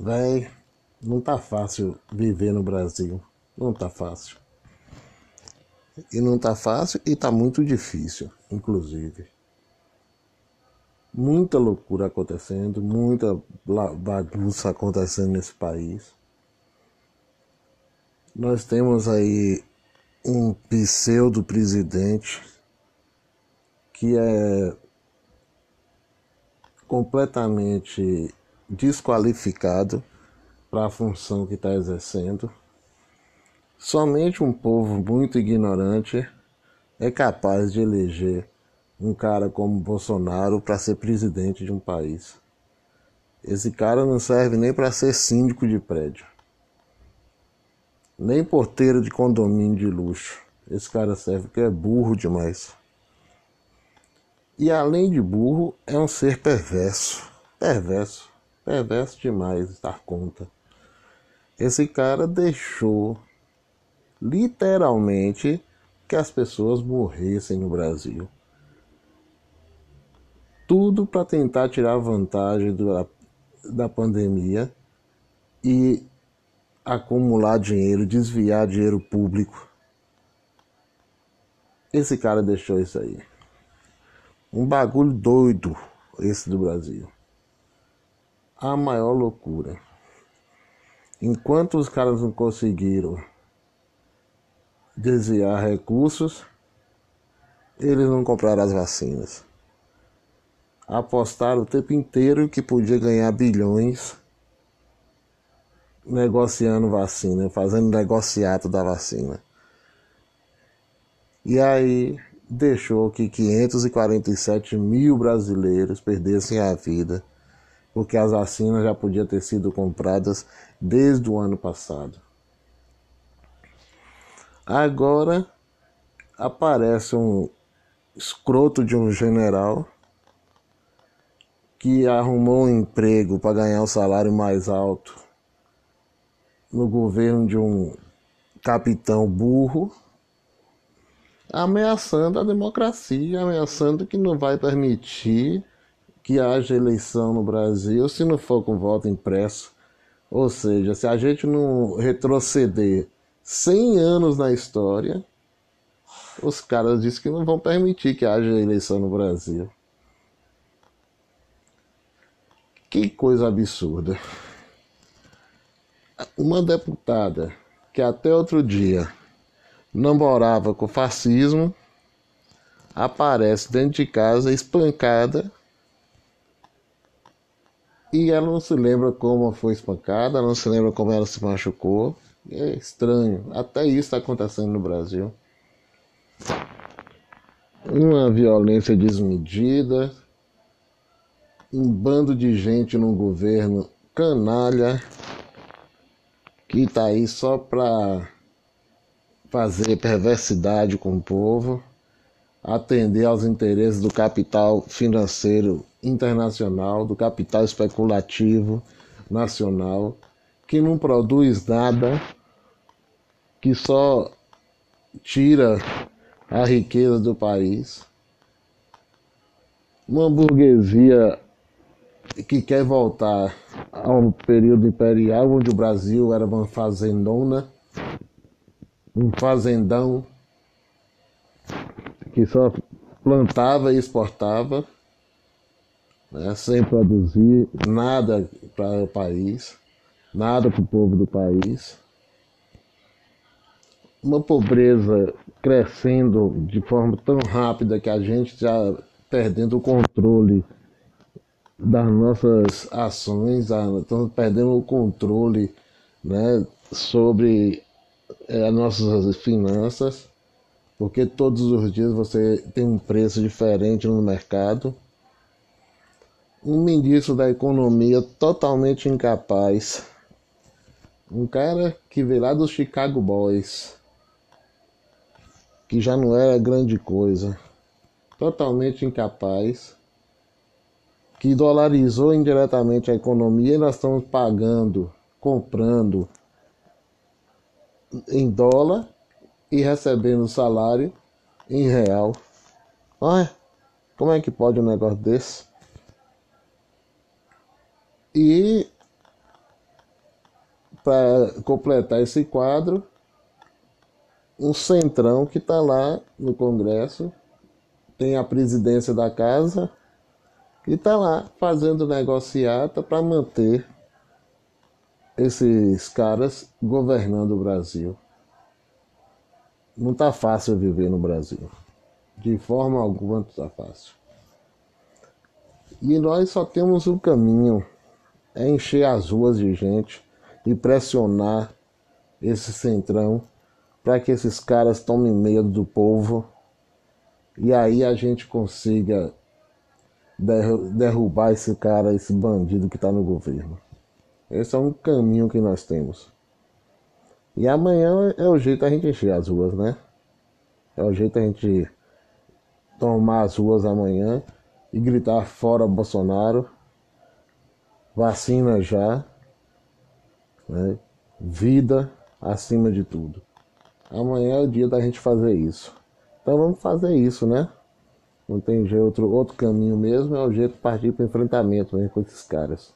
Véi, não tá fácil viver no Brasil. Não tá fácil. E não tá fácil e tá muito difícil, inclusive. Muita loucura acontecendo, muita bagunça acontecendo nesse país. Nós temos aí um pseudo presidente que é completamente desqualificado para a função que está exercendo. Somente um povo muito ignorante é capaz de eleger um cara como Bolsonaro para ser presidente de um país. Esse cara não serve nem para ser síndico de prédio, nem porteiro de condomínio de luxo. Esse cara serve porque é burro demais. E além de burro, é um ser perverso. Perverso. Perverso demais dar conta. Esse cara deixou literalmente que as pessoas morressem no Brasil. Tudo para tentar tirar vantagem da, da pandemia e acumular dinheiro, desviar dinheiro público. Esse cara deixou isso aí. Um bagulho doido esse do Brasil. A maior loucura. Enquanto os caras não conseguiram desviar recursos, eles não compraram as vacinas. Apostaram o tempo inteiro que podia ganhar bilhões negociando vacina, fazendo negociato da vacina. E aí deixou que 547 mil brasileiros perdessem a vida, porque as vacinas já podiam ter sido compradas desde o ano passado. Agora aparece um escroto de um general que arrumou um emprego para ganhar um salário mais alto no governo de um capitão burro ameaçando a democracia, ameaçando que não vai permitir que haja eleição no Brasil se não for com voto impresso. Ou seja, se a gente não retroceder 100 anos na história, os caras dizem que não vão permitir que haja eleição no Brasil. Que coisa absurda. Uma deputada que até outro dia namorava com fascismo, aparece dentro de casa espancada e ela não se lembra como foi espancada, ela não se lembra como ela se machucou. É estranho, até isso está acontecendo no Brasil. Uma violência desmedida, um bando de gente num governo canalha que está aí só para fazer perversidade com o povo, atender aos interesses do capital financeiro internacional, do capital especulativo nacional, que não produz nada, que só tira a riqueza do país. Uma burguesia que quer voltar ao período imperial, onde o Brasil era uma fazendona um fazendão que só plantava e exportava, né, sem produzir nada para o país, nada para o povo do país. Uma pobreza crescendo de forma tão rápida que a gente já perdendo o controle das nossas ações, estamos perdendo o controle né, sobre é, as nossas finanças, porque todos os dias você tem um preço diferente no mercado. Um ministro da economia totalmente incapaz. Um cara que veio lá dos Chicago Boys, que já não era grande coisa, totalmente incapaz, que dolarizou indiretamente a economia e nós estamos pagando, comprando em dólar e recebendo salário em real. Olha, como é que pode um negócio desse? E para completar esse quadro, um centrão que está lá no Congresso, tem a presidência da casa, e está lá fazendo negociata para manter esses caras governando o Brasil. Não está fácil viver no Brasil. De forma alguma não está fácil. E nós só temos um caminho, é encher as ruas de gente e pressionar esse centrão para que esses caras tomem medo do povo e aí a gente consiga derrubar esse cara, esse bandido que está no governo. Esse é um caminho que nós temos. E amanhã é o jeito a gente encher as ruas, né? É o jeito a gente tomar as ruas amanhã e gritar fora Bolsonaro. Vacina já. Né? Vida acima de tudo. Amanhã é o dia da gente fazer isso. Então vamos fazer isso, né? Não tem jeito, outro, outro caminho mesmo, é o jeito de partir para enfrentamento né, com esses caras.